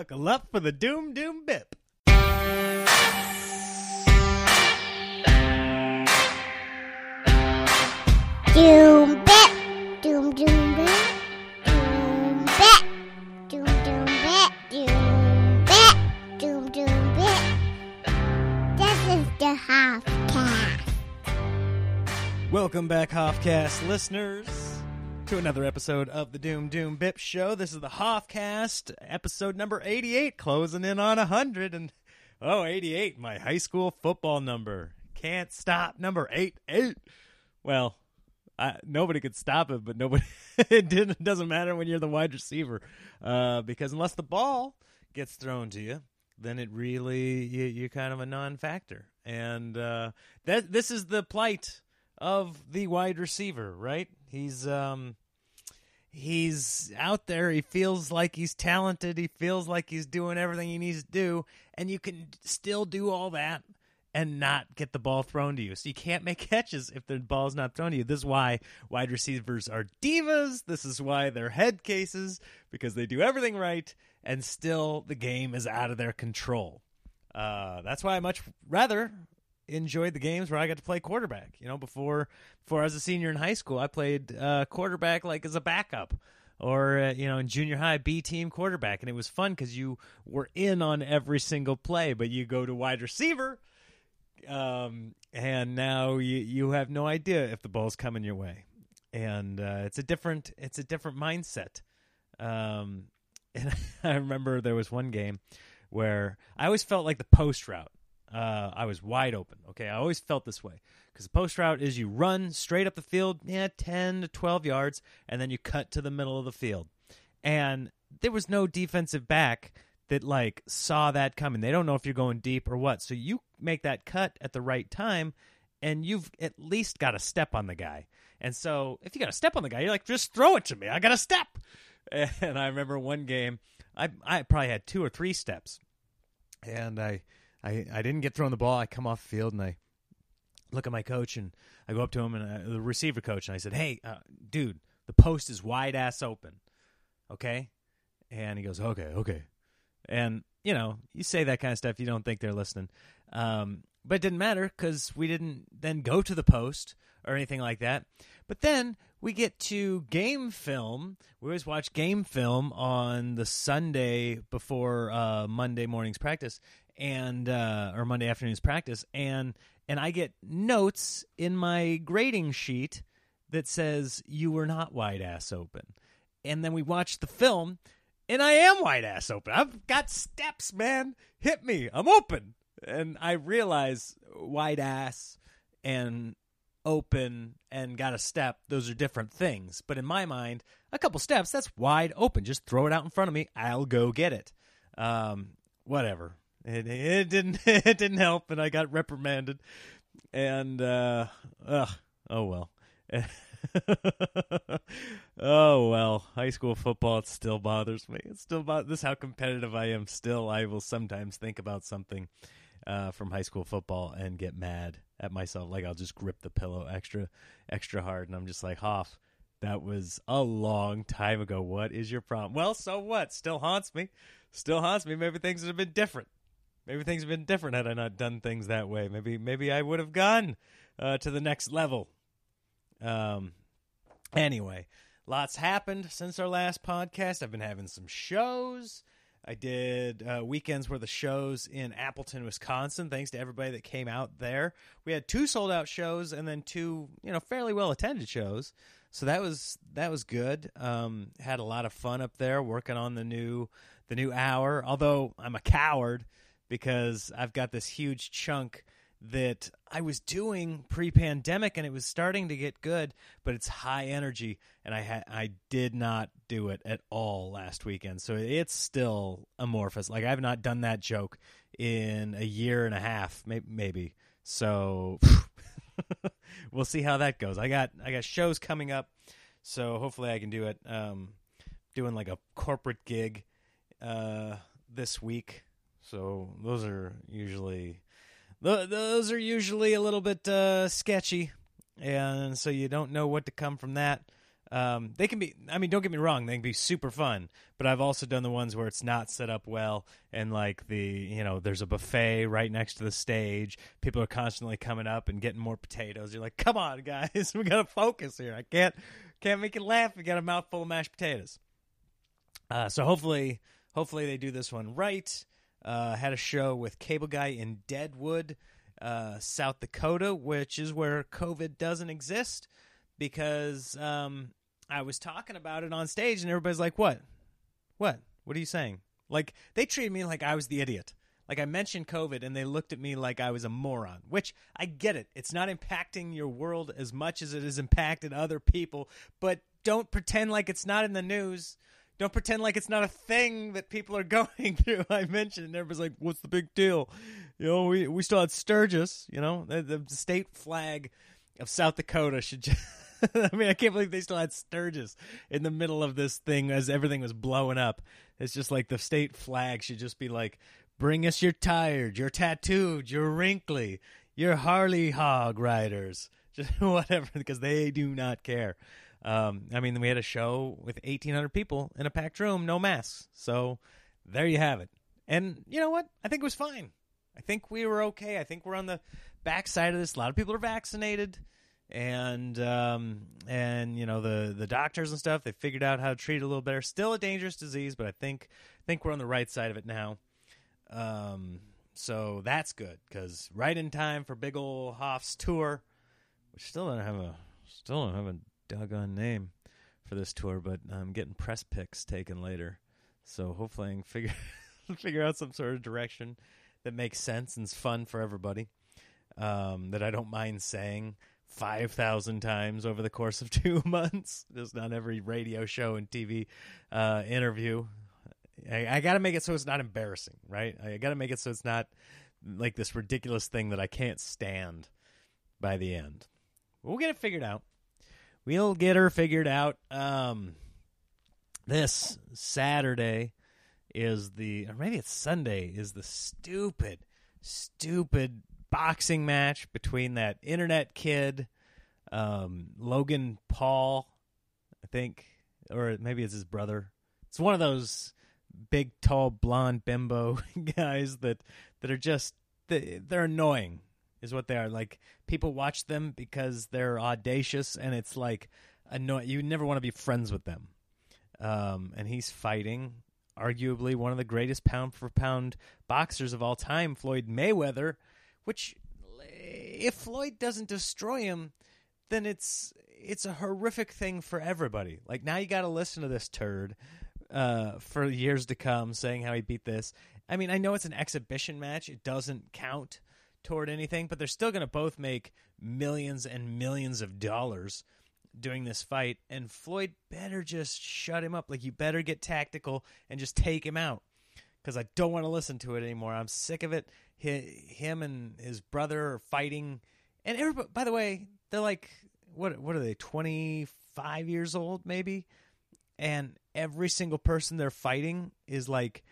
Buckle up for the Doom Doom Bip. Doom bit, doom doom bit, doom bit, doom doom bit, doom bit, doom doom bit. This is the half cast. Welcome back, Hoffcast listeners, to another episode of the Doom Doom Bip Show. This is the Hoffcast, episode number 88, closing in on 100. And, oh, 88, my high school football number. Can't stop, number 88. Well, I, nobody could stop it, but nobody. it didn't, doesn't matter when you're the wide receiver, uh, because unless the ball gets thrown to you, then it really you, you're kind of a non-factor. And uh, that this is the plight of the wide receiver, right? He's um, he's out there. He feels like he's talented. He feels like he's doing everything he needs to do, and you can still do all that and not get the ball thrown to you. So you can't make catches if the ball's not thrown to you. This is why wide receivers are divas. This is why they're head cases because they do everything right and still the game is out of their control. Uh, that's why I much rather enjoyed the games where I got to play quarterback. You know, before before I was a senior in high school, I played uh, quarterback like as a backup or uh, you know in junior high B team quarterback, and it was fun because you were in on every single play. But you go to wide receiver, um, and now you you have no idea if the ball's coming your way, and uh, it's a different it's a different mindset. Um, and I remember there was one game where I always felt like the post route. Uh, I was wide open. Okay, I always felt this way because the post route is you run straight up the field, yeah, ten to twelve yards, and then you cut to the middle of the field, and there was no defensive back that like saw that coming. They don't know if you're going deep or what. So you make that cut at the right time and you've at least got a step on the guy. And so if you got a step on the guy, you're like, just throw it to me. I got a step. And I remember one game, I I probably had two or three steps. And I I, I didn't get thrown the ball. I come off the field and I look at my coach and I go up to him and I, the receiver coach and I said, "Hey, uh, dude, the post is wide ass open, okay?" And he goes, "Okay, okay." And you know, you say that kind of stuff, you don't think they're listening. Um, but it didn't matter because we didn't then go to the post or anything like that. But then we get to game film. We always watch game film on the Sunday before uh, Monday morning's practice and uh, or Monday afternoon's practice, and and I get notes in my grading sheet that says you were not wide ass open. And then we watch the film and I am wide ass open. I've got steps, man. Hit me. I'm open. And I realize wide ass and open and got a step, those are different things. But in my mind, a couple steps, that's wide open. Just throw it out in front of me. I'll go get it. Um, whatever. It, it didn't it didn't help and I got reprimanded. And uh ugh, oh well. oh well, high school football it still bothers me. It still bo- this is how competitive I am. Still, I will sometimes think about something uh, from high school football and get mad at myself. Like I'll just grip the pillow extra, extra hard, and I'm just like, Hoff, that was a long time ago. What is your problem? Well, so what? Still haunts me. Still haunts me. Maybe things would have been different. Maybe things have been different had I not done things that way. Maybe maybe I would have gone uh, to the next level. Um. Anyway, lots happened since our last podcast. I've been having some shows. I did uh, weekends where the shows in Appleton, Wisconsin. Thanks to everybody that came out there. We had two sold out shows and then two, you know, fairly well attended shows. So that was that was good. Um, had a lot of fun up there working on the new the new hour. Although I'm a coward because I've got this huge chunk that I was doing pre-pandemic and it was starting to get good, but it's high energy and I had I did not do it at all last weekend. So it's still amorphous. Like I've not done that joke in a year and a half, maybe maybe. So we'll see how that goes. I got I got shows coming up, so hopefully I can do it um doing like a corporate gig uh this week. So those are usually those are usually a little bit uh, sketchy, and so you don't know what to come from that. Um, they can be. I mean, don't get me wrong; they can be super fun. But I've also done the ones where it's not set up well, and like the you know, there's a buffet right next to the stage. People are constantly coming up and getting more potatoes. You're like, come on, guys, we gotta focus here. I can't can't make it laugh. We got a mouthful of mashed potatoes. Uh, so hopefully, hopefully they do this one right. Uh, had a show with Cable Guy in Deadwood, uh, South Dakota, which is where COVID doesn't exist because um, I was talking about it on stage and everybody's like, "What? What? What are you saying?" Like they treated me like I was the idiot. Like I mentioned COVID and they looked at me like I was a moron, which I get it. It's not impacting your world as much as it has impacted other people, but don't pretend like it's not in the news. Don't pretend like it's not a thing that people are going through. I mentioned, and everybody's like, "What's the big deal?" You know, we we still had Sturgis. You know, the, the state flag of South Dakota should just. I mean, I can't believe they still had Sturgis in the middle of this thing as everything was blowing up. It's just like the state flag should just be like, "Bring us your tired, your tattooed, your wrinkly, your Harley hog riders." Just whatever, because they do not care. Um, I mean, we had a show with 1,800 people in a packed room, no masks. So there you have it. And you know what? I think it was fine. I think we were okay. I think we're on the backside of this. A lot of people are vaccinated, and um, and you know the the doctors and stuff. They figured out how to treat it a little better. Still a dangerous disease, but I think think we're on the right side of it now. Um, so that's good because right in time for big ol' Hoff's tour, we still don't have a still don't have a doggone name for this tour, but I'm getting press pics taken later. So hopefully I can figure figure out some sort of direction that makes sense and is fun for everybody. Um, that I don't mind saying five thousand times over the course of two months, just on every radio show and TV uh, interview. I, I got to make it so it's not embarrassing, right? I got to make it so it's not like this ridiculous thing that I can't stand by the end. We'll get it figured out we'll get her figured out. Um, this Saturday is the, or maybe it's Sunday, is the stupid, stupid boxing match between that internet kid, um, Logan Paul, I think, or maybe it's his brother. It's one of those big, tall, blonde bimbo guys that that are just they're annoying is what they are. Like people watch them because they're audacious, and it's like annoying. You never want to be friends with them. Um, and he's fighting arguably one of the greatest pound for pound boxers of all time, Floyd Mayweather. Which, if Floyd doesn't destroy him, then it's it's a horrific thing for everybody. Like now you got to listen to this turd uh, for years to come, saying how he beat this. I mean, I know it's an exhibition match; it doesn't count toward anything, but they're still going to both make millions and millions of dollars doing this fight. And Floyd better just shut him up. Like, you better get tactical and just take him out because I don't want to listen to it anymore. I'm sick of it. He, him and his brother are fighting. And everybody, by the way, they're like, what, what are they, 25 years old, maybe? And every single person they're fighting is like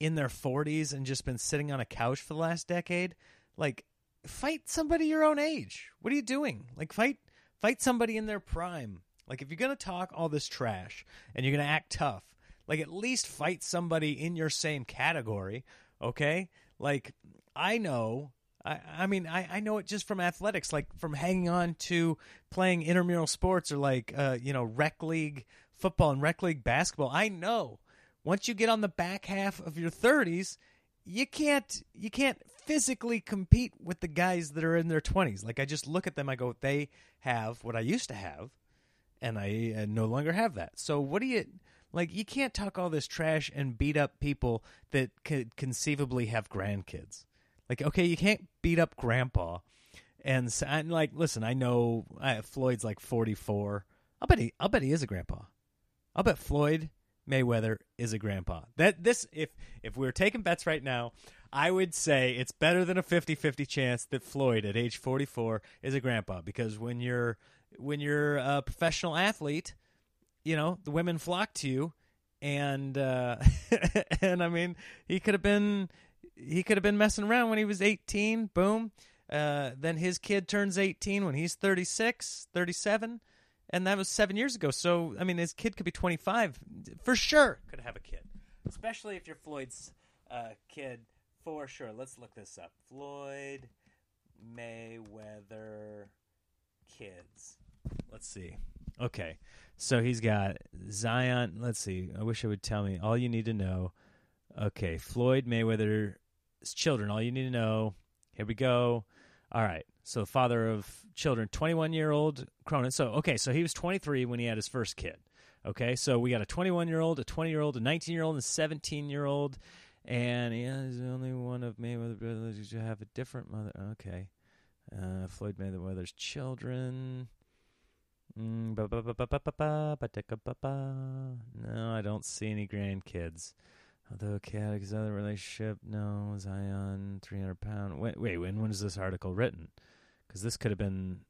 in their 40s and just been sitting on a couch for the last decade. Like, fight somebody your own age. What are you doing? Like, fight fight somebody in their prime. Like, if you're gonna talk all this trash and you're gonna act tough, like at least fight somebody in your same category. Okay, like I know. I, I mean, I, I know it just from athletics, like from hanging on to playing intramural sports or like, uh, you know, rec league football and rec league basketball. I know once you get on the back half of your 30s, you can't you can't physically compete with the guys that are in their 20s. Like I just look at them I go they have what I used to have and I, I no longer have that. So what do you like you can't talk all this trash and beat up people that could conceivably have grandkids. Like okay, you can't beat up grandpa. And, so, and like listen, I know uh, Floyd's like 44. I'll bet he I'll bet he is a grandpa. I'll bet Floyd Mayweather is a grandpa. That this if if we are taking bets right now, I would say it's better than a 50-50 chance that Floyd at age 44 is a grandpa because when you're when you're a professional athlete, you know, the women flock to you and uh and I mean, he could have been he could have been messing around when he was 18, boom. Uh then his kid turns 18 when he's 36, 37 and that was seven years ago. So I mean, his kid could be 25 for sure. Could have a kid, especially if you're Floyd's uh, kid for sure. Let's look this up. Floyd Mayweather kids. Let's see. Okay, so he's got Zion. Let's see. I wish it would tell me all you need to know. Okay, Floyd Mayweather's children. All you need to know. Here we go. All right. So father of children, 21 year old Koraun. So okay, so he was 23 when he had his first kid. Okay, so we got a 21 year old, a 20 year old, a 19 year old, and a 17 year old, and he is the only one of Mayweather brothers who have a different mother. Okay. Uh, Floyd Mayweather's children. No, I don't see any grandkids. Although Caddick's other relationship, no, Zion, 300 pound. Wait, wait, when was this article written? Because this could have been.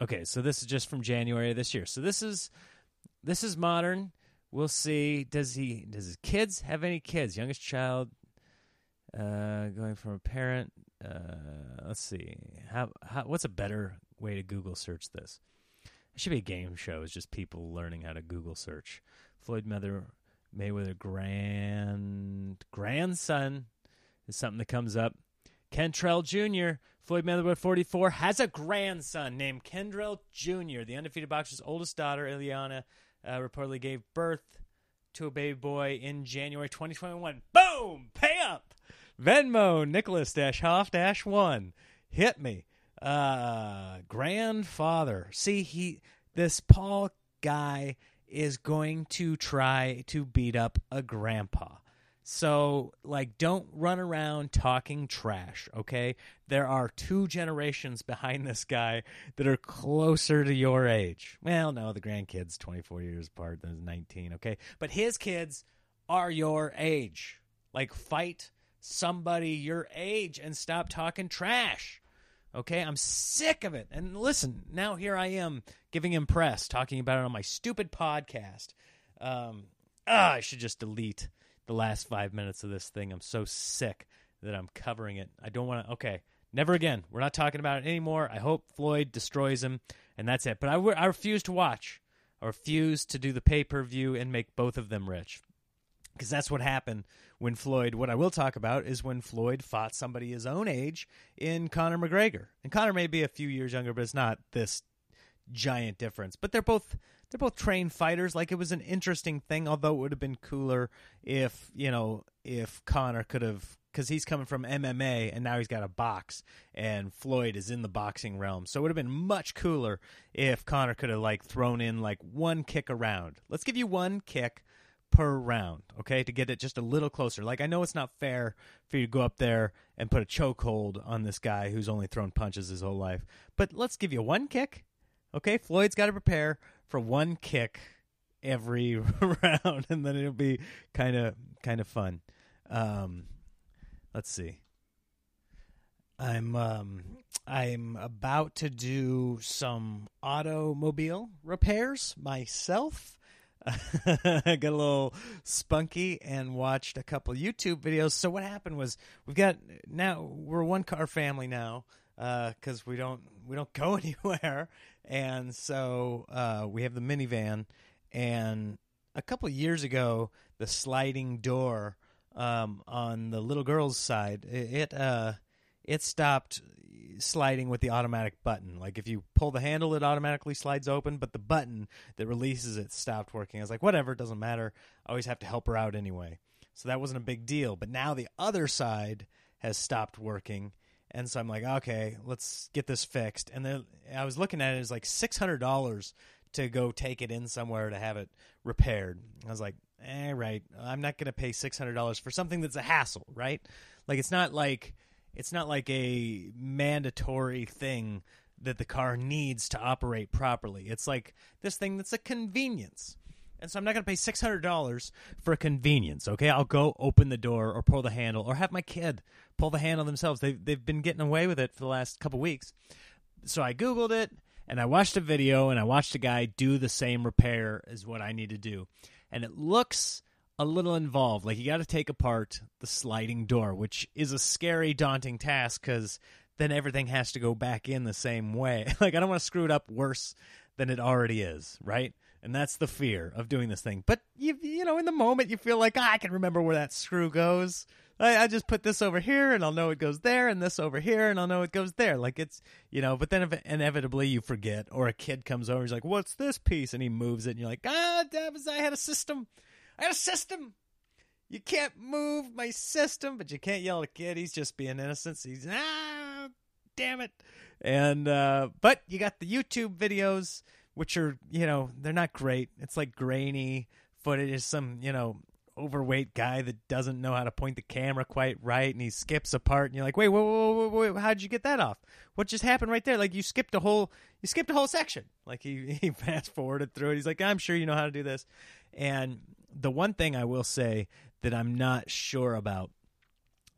Okay, so this is just from January of this year. So this is this is modern. We'll see. Does he? Does his kids have any kids? Youngest child, uh, going from a parent. Uh, let's see. How, how? What's a better way to Google search this? It should be a game show. It's just people learning how to Google search. Floyd Mayweather, Mayweather grand grandson is something that comes up. Kentrell Jr. Floyd Mayweather, 44, has a grandson named Kentrell Jr. The undefeated boxer's oldest daughter, Iyanna, uh, reportedly gave birth to a baby boy in January 2021. Boom! Pay up! Venmo, Nicholas Dash Hoff Dash 1. Hit me. Uh, grandfather. See, he, this Paul guy is going to try to beat up a grandpa. So, like, don't run around talking trash, okay? There are two generations behind this guy that are closer to your age. Well, no, the grandkids 24 years apart, there's 19, okay? But his kids are your age. Like, fight somebody your age and stop talking trash. Okay, I'm sick of it. And listen, now here I am giving him press, talking about it on my stupid podcast. Um, ah, I should just delete the last five minutes of this thing. I'm so sick that I'm covering it. I don't want to. Okay, never again. We're not talking about it anymore. I hope Floyd destroys him, and that's it. But I, I refuse to watch. I refuse to do the pay per view and make both of them rich. Because that's what happened when Floyd. What I will talk about is when Floyd fought somebody his own age in Conor McGregor. And Conor may be a few years younger, but it's not this giant difference. But they're both they're both trained fighters. Like it was an interesting thing, although it would have been cooler if you know if Conor could have because he's coming from MMA and now he's got a box, and Floyd is in the boxing realm. So it would have been much cooler if Conor could have like thrown in like one kick around. Let's give you one kick per round, okay, to get it just a little closer. Like I know it's not fair for you to go up there and put a chokehold on this guy who's only thrown punches his whole life, but let's give you one kick. Okay, Floyd's got to prepare for one kick every round, and then it'll be kind of kind of fun. Um, let's see. I'm um, I'm about to do some automobile repairs myself. I got a little spunky and watched a couple YouTube videos. So what happened was we've got now we're one car family now because uh, we don't we don't go anywhere, and so uh, we have the minivan. And a couple years ago, the sliding door um, on the little girl's side it, it uh, it stopped sliding with the automatic button. Like if you pull the handle, it automatically slides open, but the button that releases it stopped working. I was like, whatever, it doesn't matter. I always have to help her out anyway. So that wasn't a big deal. But now the other side has stopped working. And so I'm like, okay, let's get this fixed. And then I was looking at it, it's like $600 to go take it in somewhere to have it repaired. I was like, eh, right. I'm not going to pay $600 for something that's a hassle, right? Like it's not like it's not like a mandatory thing that the car needs to operate properly. It's like this thing that's a convenience. And so I'm not going to pay $600 for convenience, okay? I'll go open the door or pull the handle or have my kid pull the handle themselves. They've, they've been getting away with it for the last couple weeks. So I Googled it and I watched a video and I watched a guy do the same repair as what I need to do. And it looks a little involved. Like you got to take apart the sliding door, which is a scary, daunting task because then everything has to go back in the same way. like I don't want to screw it up worse than it already is, right? And that's the fear of doing this thing. But you you know, in the moment you feel like ah, I can remember where that screw goes. I, I just put this over here and I'll know it goes there, and this over here and I'll know it goes there. Like it's you know, but then inevitably you forget, or a kid comes over, he's like, "What's this piece?" and he moves it, and you're like, "Ah, Davis, I had a system. I had a system." You can't move my system, but you can't yell at a kid. He's just being innocent. He's ah, damn it. And uh, but you got the YouTube videos, which are you know they're not great. It's like grainy footage. It's some you know overweight guy that doesn't know how to point the camera quite right, and he skips a part, and you're like, wait, wait, wait, wait, wait, how'd you get that off? What just happened right there? Like you skipped a whole, you skipped a whole section. Like he he fast forwarded through it. He's like, I'm sure you know how to do this. And the one thing I will say that I'm not sure about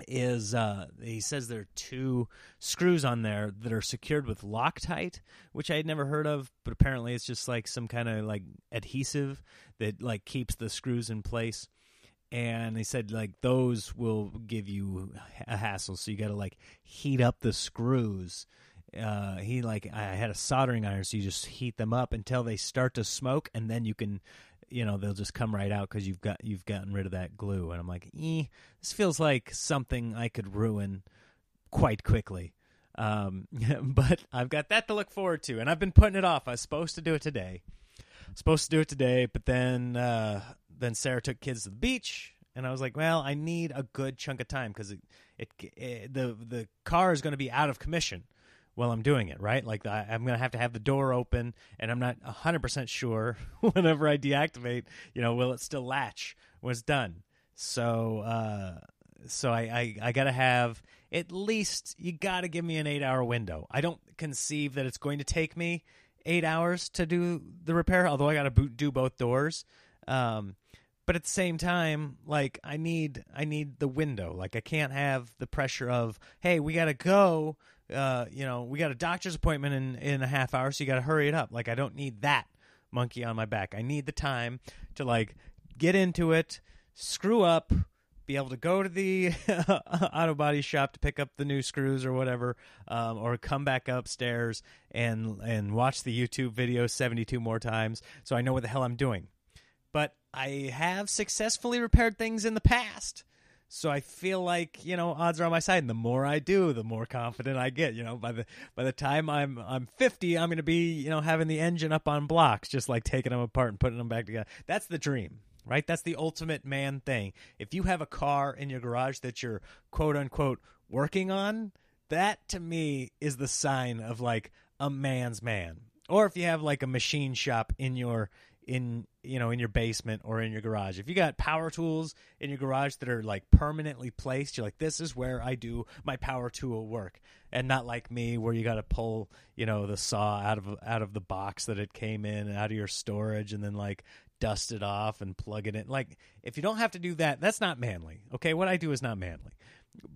is uh, he says there are two screws on there that are secured with Loctite, which I had never heard of, but apparently it's just like some kind of like adhesive that like keeps the screws in place. And he said like those will give you a hassle, so you got to like heat up the screws. Uh, he like I had a soldering iron, so you just heat them up until they start to smoke, and then you can you know they'll just come right out because you've got you've gotten rid of that glue. And i'm like eh, this feels like something i could ruin quite quickly. Um, but i've got that to look forward to and i've been putting it off. I was supposed to do it today. Supposed to do it today but then uh, then sarah took kids to the beach and i was like well i need a good chunk of time because it, it, it the the car is going to be out of commission while I'm doing it, right? Like I, am going to have to have the door open, and I'm not 100% sure whenever I deactivate, you know, will it still latch when it's done? So, uh, so I, I, I got to have at least, you got to give me an eight hour window. I don't conceive that it's going to take me eight hours to do the repair, although I got to do both doors. Um, but at the same time like i need i need the window like i can't have the pressure of hey we got to go uh, you know, we got a doctor's appointment in in a half hour, so you got to hurry it up. Like I don't need that monkey on my back. I need the time to like get into it, screw up, be able to go to the auto body shop to pick up the new screws or whatever, um, or come back upstairs and and watch the YouTube video seventy two more times, so I know what the hell I'm doing. But I have successfully repaired things in the past. So I feel like you know odds are on my side, and the more I do, the more confident I get. You know, by the by the time I'm I'm 50, I'm going to be you know having the engine up on blocks, just like taking them apart and putting them back together. That's the dream, right? That's the ultimate man thing. If you have a car in your garage that you're quote unquote working on, that to me is the sign of like a man's man. Or if you have like a machine shop in your in you know in your basement or in your garage. If you got power tools in your garage that are like permanently placed you're like this is where i do my power tool work. And not like me where you got to pull you know the saw out of out of the box that it came in out of your storage and then like dust it off and plug it in. Like if you don't have to do that that's not manly okay? What i do is not manly.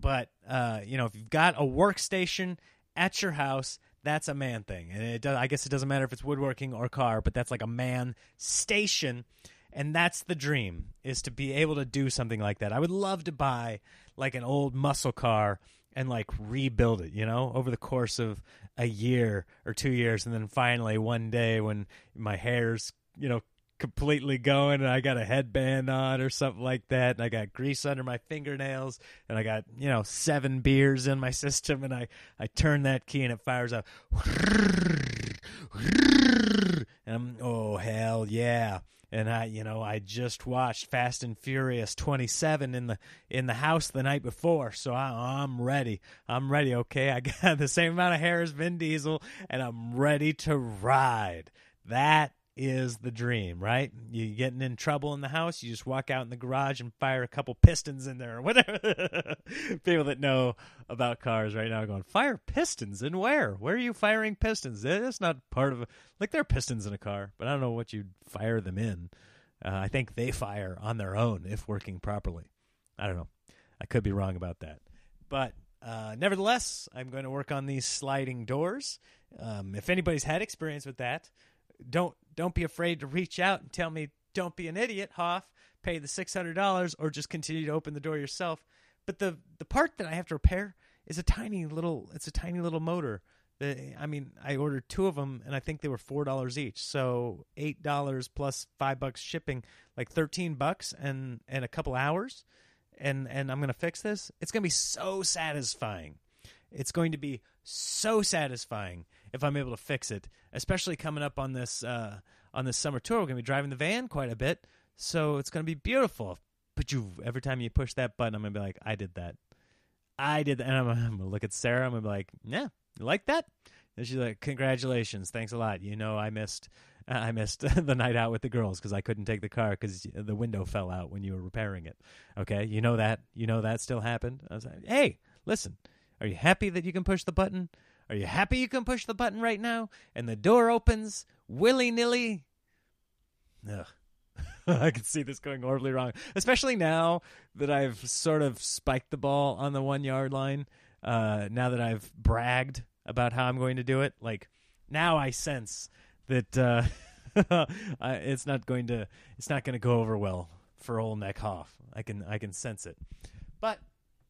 But uh you know if you've got a workstation at your house that's a man thing. And it does, I guess it doesn't matter if it's woodworking or car, but that's like a man station. And that's the dream is to be able to do something like that. I would love to buy like an old muscle car and like rebuild it, you know, over the course of a year or two years. And then finally one day when my hair's, you know, completely going and I got a headband on or something like that and I got grease under my fingernails and I got, you know, seven beers in my system and I, I turn that key and it fires up and I'm, oh hell yeah. And I, you know, I just watched Fast and Furious 27 in the in the house the night before, so I, I'm ready. I'm ready. Okay, I got the same amount of hair as Vin Diesel, and I'm ready to ride. That is the dream, right? You getting in trouble in the house, you just walk out in the garage and fire a couple pistons in there or whatever. People that know about cars right now going, fire pistons in where? Where are you firing pistons? It's not part of a, like there are pistons in a car, but I don't know what you'd fire them in. Uh, I think they fire on their own if working properly. I don't know. I could be wrong about that. But uh, nevertheless, I'm going to work on these sliding doors. Um, if anybody's had experience with that, don't don't be afraid to reach out and tell me don't be an idiot, Hoff. Pay the six hundred dollars or just continue to open the door yourself. But the the part that I have to repair is a tiny little it's a tiny little motor I mean, I ordered two of them, and I think they were four dollars each. So eight dollars plus five bucks shipping, like thirteen bucks, and and a couple hours, and and I'm gonna fix this. It's gonna be so satisfying. It's going to be so satisfying if I'm able to fix it, especially coming up on this uh, on this summer tour. We're gonna be driving the van quite a bit, so it's gonna be beautiful. But you, every time you push that button, I'm gonna be like, I did that. I did that. And I'm, I'm gonna look at Sarah. I'm gonna be like, yeah, you like that? And she's like, congratulations, thanks a lot. You know, I missed. I missed the night out with the girls because I couldn't take the car because the window fell out when you were repairing it. Okay, you know that. You know that still happened. I was like, hey, listen, are you happy that you can push the button? Are you happy you can push the button right now? And the door opens willy nilly. Ugh. I can see this going horribly wrong, especially now that I've sort of spiked the ball on the one yard line. Uh, now that I've bragged about how I'm going to do it, like now I sense that uh, it's not going to it's not going to go over well for old Nick Hoff. I can I can sense it, but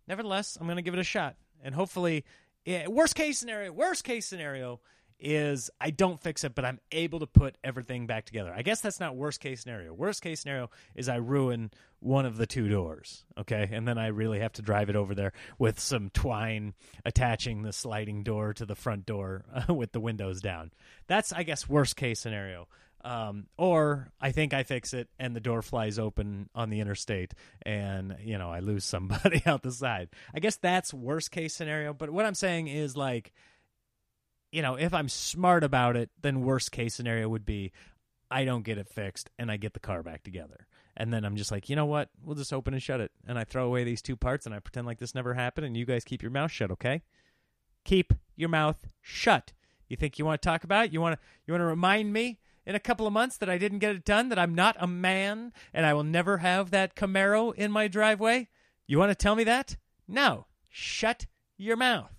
nevertheless, I'm going to give it a shot, and hopefully, yeah, worst case scenario, worst case scenario is I don't fix it, but I'm able to put everything back together. I guess that's not worst case scenario. Worst case scenario is I ruin one of the two doors, okay? And then I really have to drive it over there with some twine attaching the sliding door to the front door uh, with the windows down. That's, I guess, worst case scenario. Um, or I think I fix it and the door flies open on the interstate and, you know, I lose somebody out the side. I guess that's worst case scenario. But what I'm saying is like, you know, if I'm smart about it, then worst case scenario would be I don't get it fixed and I get the car back together. And then I'm just like, you know what? We'll just open and shut it. And I throw away these two parts and I pretend like this never happened and you guys keep your mouth shut, okay? Keep your mouth shut. You think you want to talk about it? You want to you want to remind me in a couple of months that I didn't get it done, that I'm not a man and I will never have that Camaro in my driveway? You want to tell me that? No. Shut your mouth.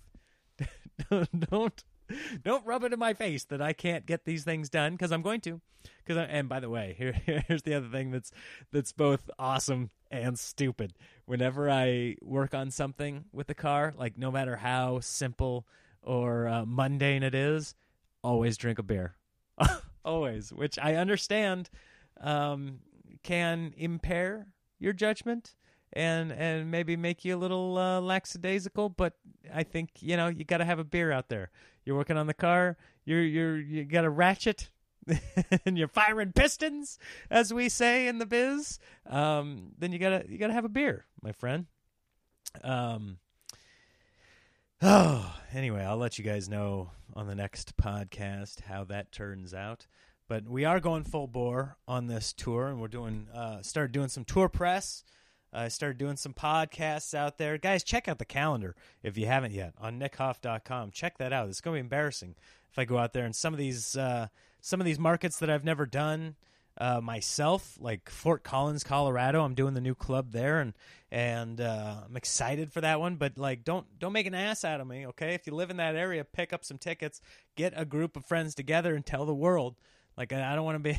don't don't rub it in my face that I can't get these things done because I'm going to. Because and by the way, here here's the other thing that's that's both awesome and stupid. Whenever I work on something with the car, like no matter how simple or uh, mundane it is, always drink a beer. always, which I understand um, can impair your judgment and and maybe make you a little uh, lackadaisical. But I think you know you got to have a beer out there. You're working on the car. You're you're you got a ratchet. and you're firing pistons, as we say in the biz. Um, then you gotta you gotta have a beer, my friend. Um. Oh, anyway, I'll let you guys know on the next podcast how that turns out. But we are going full bore on this tour, and we're doing uh, started doing some tour press. I started doing some podcasts out there. Guys, check out the calendar if you haven't yet on nickhoff.com. Check that out. It's going to be embarrassing if I go out there and some of these uh, some of these markets that I've never done uh, myself, like Fort Collins, Colorado. I'm doing the new club there, and and uh, I'm excited for that one. But like, don't don't make an ass out of me, okay? If you live in that area, pick up some tickets, get a group of friends together, and tell the world. Like, I don't want to be.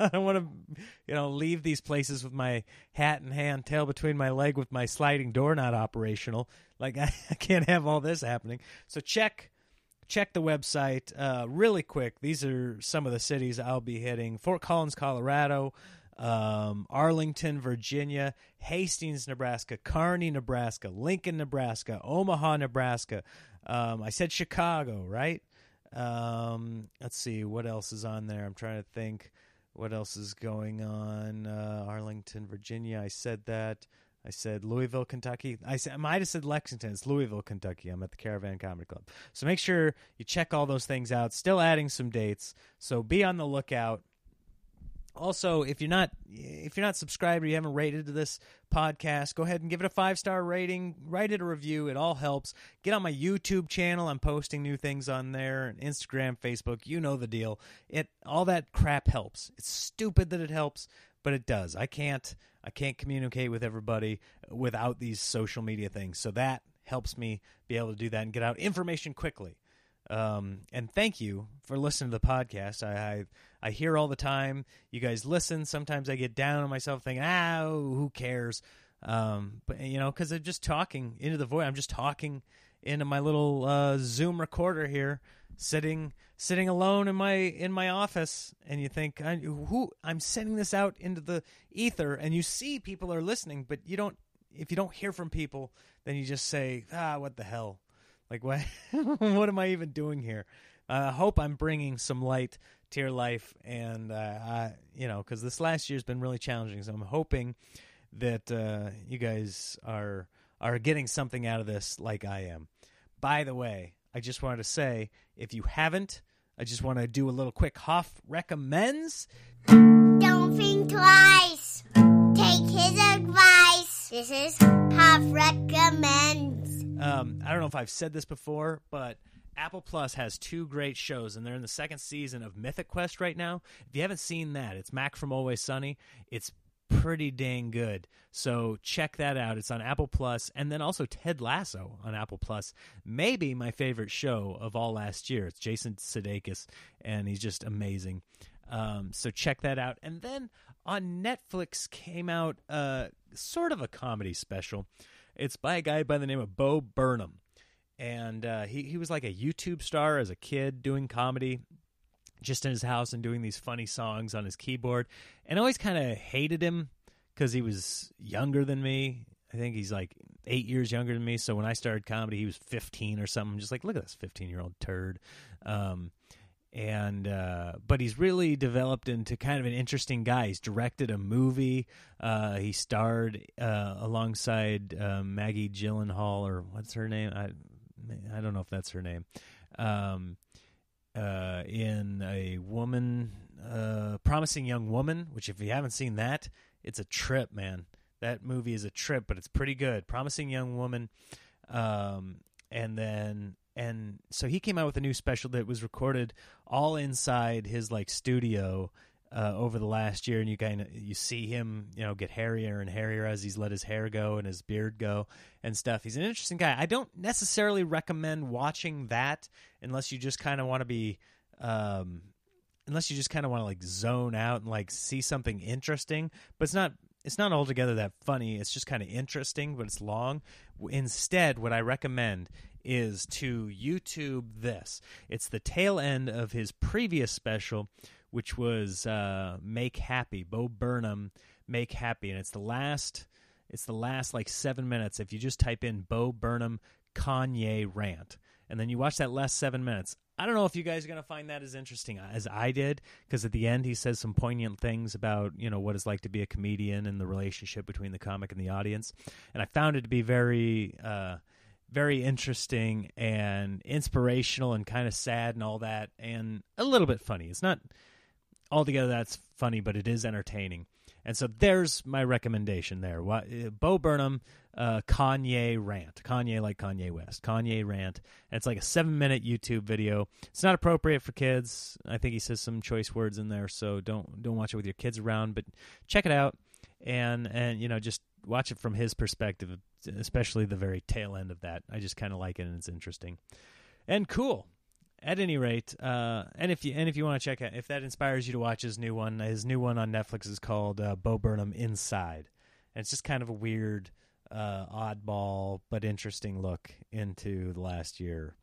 I don't want to, you know, leave these places with my hat in hand, tail between my leg, with my sliding door not operational. Like I, I can't have all this happening. So check, check the website uh, really quick. These are some of the cities I'll be hitting: Fort Collins, Colorado. Um, Arlington, Virginia, Hastings, Nebraska, Kearney, Nebraska, Lincoln, Nebraska, Omaha, Nebraska. Um, I said Chicago, right? Um, let's see what else is on there. I'm trying to think what else is going on? Uh, Arlington, Virginia. I said that. I said Louisville, Kentucky. I, said, I might have said Lexington. It's Louisville, Kentucky. I'm at the Caravan Comedy Club. So make sure you check all those things out. Still adding some dates. So be on the lookout also if you're not if you're not subscribed or you haven't rated this podcast go ahead and give it a five star rating write it a review it all helps get on my youtube channel i'm posting new things on there instagram facebook you know the deal it all that crap helps it's stupid that it helps but it does i can't i can't communicate with everybody without these social media things so that helps me be able to do that and get out information quickly um, and thank you for listening to the podcast. I, I, I hear all the time. You guys listen. Sometimes I get down on myself, thinking, "Ah, who cares?" Um, but you know, because I'm just talking into the void. I'm just talking into my little uh, Zoom recorder here, sitting sitting alone in my in my office, and you think, I, "Who? I'm sending this out into the ether," and you see people are listening, but you don't. If you don't hear from people, then you just say, "Ah, what the hell." Like what? what am I even doing here? I uh, hope I'm bringing some light to your life, and uh, I, you know, because this last year's been really challenging. So I'm hoping that uh, you guys are are getting something out of this, like I am. By the way, I just wanted to say, if you haven't, I just want to do a little quick Hoff recommends. Don't think twice. Take his advice. This is Hoff Recommends. Um, I don't know if I've said this before, but Apple Plus has two great shows, and they're in the second season of Mythic Quest right now. If you haven't seen that, it's Mac from Always Sunny. It's pretty dang good. So check that out. It's on Apple Plus, and then also Ted Lasso on Apple Plus. Maybe my favorite show of all last year. It's Jason Sudeikis, and he's just amazing. Um, so check that out. And then on Netflix came out uh, sort of a comedy special. It's by a guy by the name of Bo Burnham, and uh, he he was like a YouTube star as a kid doing comedy just in his house and doing these funny songs on his keyboard. And I always kind of hated him because he was younger than me. I think he's like eight years younger than me. So when I started comedy, he was 15 or something. I'm just like, look at this 15 year old turd. Um, and uh, but he's really developed into kind of an interesting guy. He's directed a movie. Uh, he starred uh, alongside uh, Maggie Gyllenhaal, or what's her name? I I don't know if that's her name. Um, uh, in a woman, uh, promising young woman. Which, if you haven't seen that, it's a trip, man. That movie is a trip, but it's pretty good. Promising young woman, um, and then and so he came out with a new special that was recorded all inside his like studio uh, over the last year, and you kind of you see him, you know, get hairier and hairier as he's let his hair go and his beard go and stuff. He's an interesting guy. I don't necessarily recommend watching that unless you just kind of want to be, um, unless you just kind of want to like zone out and like see something interesting. But it's not it's not altogether that funny. It's just kind of interesting, but it's long. Instead, what I recommend is to YouTube this. It's the tail end of his previous special, which was uh, "Make Happy." Bo Burnham, "Make Happy," and it's the last. It's the last like seven minutes. If you just type in Bo Burnham Kanye rant, and then you watch that last seven minutes. I don't know if you guys are going to find that as interesting as I did, because at the end he says some poignant things about you know what it's like to be a comedian and the relationship between the comic and the audience, and I found it to be very. Uh, very interesting and inspirational and kind of sad and all that and a little bit funny. It's not altogether that's funny, but it is entertaining. And so there's my recommendation there. Uh, Bo Burnham, uh, Kanye rant. Kanye like Kanye West. Kanye rant. And it's like a seven minute YouTube video. It's not appropriate for kids. I think he says some choice words in there, so don't don't watch it with your kids around. But check it out, and and you know just watch it from his perspective, especially the very tail end of that. I just kind of like it, and it's interesting and cool at any rate, uh, and if you and if you want to check out if that inspires you to watch his new one, his new one on Netflix is called uh, Bo Burnham Inside, and it's just kind of a weird, uh, oddball but interesting look into the last year.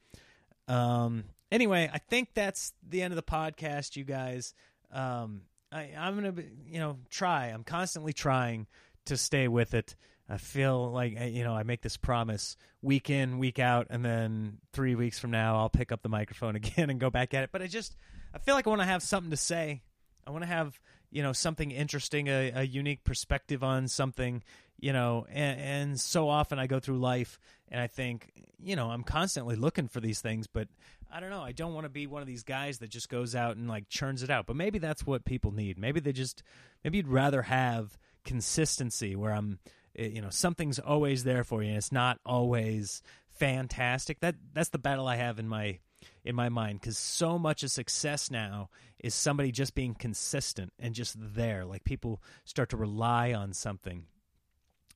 Um, anyway, I think that's the end of the podcast, you guys. Um, I, I'm gonna, be, you know, try. I'm constantly trying to stay with it. I feel like you know I make this promise week in, week out, and then three weeks from now I'll pick up the microphone again and go back at it. But I just I feel like I want to have something to say. I want to have you know something interesting, a, a unique perspective on something. You know, and, and so often I go through life and I think you know I'm constantly looking for these things, but I don't know. I don't want to be one of these guys that just goes out and like churns it out. But maybe that's what people need. Maybe they just maybe you'd rather have consistency where I'm it, you know something's always there for you and it's not always fantastic. That that's the battle i have in my in my mind because so much of success now is somebody just being consistent and just there. Like people start to rely on something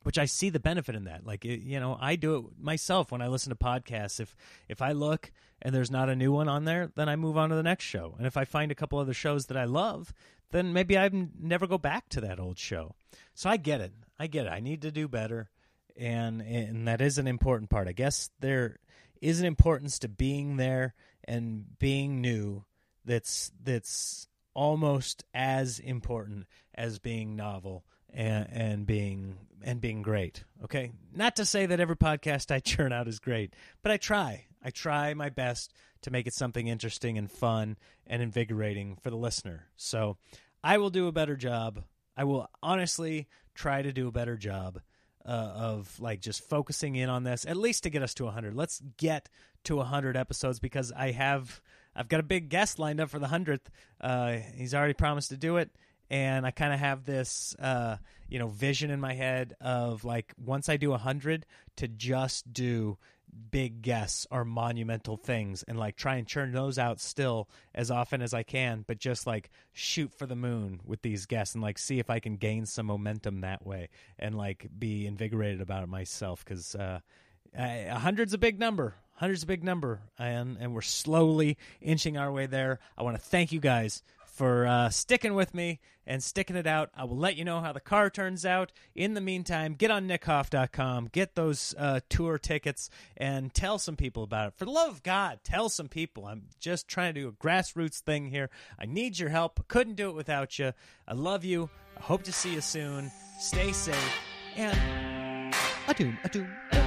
which I see the benefit in that. Like, it, you know, I do it myself when I listen to podcasts. If if I look and there's not a new one on there, then I move on to the next show. And if I find a couple other shows that I love, then maybe I never go back to that old show. So I get it. I get it. I need to do better, and and that is an important part. I guess there is an importance to being there and being new that's that's almost as important as being novel and, and being and being great. Okay, not to say that every podcast I churn out is great, but I try. I try my best to make it something interesting and fun and invigorating for the listener. So I will do a better job. I will honestly try to do a better job uh, of like just focusing in on this at least to get us to 100. Let's get to 100 episodes because I have I've got a big guest lined up for the 100th. Uh, he's already promised to do it and I kind of have this uh, you know vision in my head of like once I do a 100 to just do big guests or monumental things and like try and churn those out still as often as I can, but just like shoot for the moon with these guests and like see if I can gain some momentum that way and like be invigorated about it myself because uh, a hundred's a big number. Hundred's a big number, and and we're slowly inching our way there. I want to thank you guys for uh, sticking with me and sticking it out. I will let you know how the car turns out. In the meantime, get on nickhoff.com, get those uh, tour tickets, and tell some people about it. For the love of God, tell some people. I'm just trying to do a grassroots thing here. I need your help. Couldn't do it without you. I love you. I hope to see you soon. Stay safe. And a doom, a.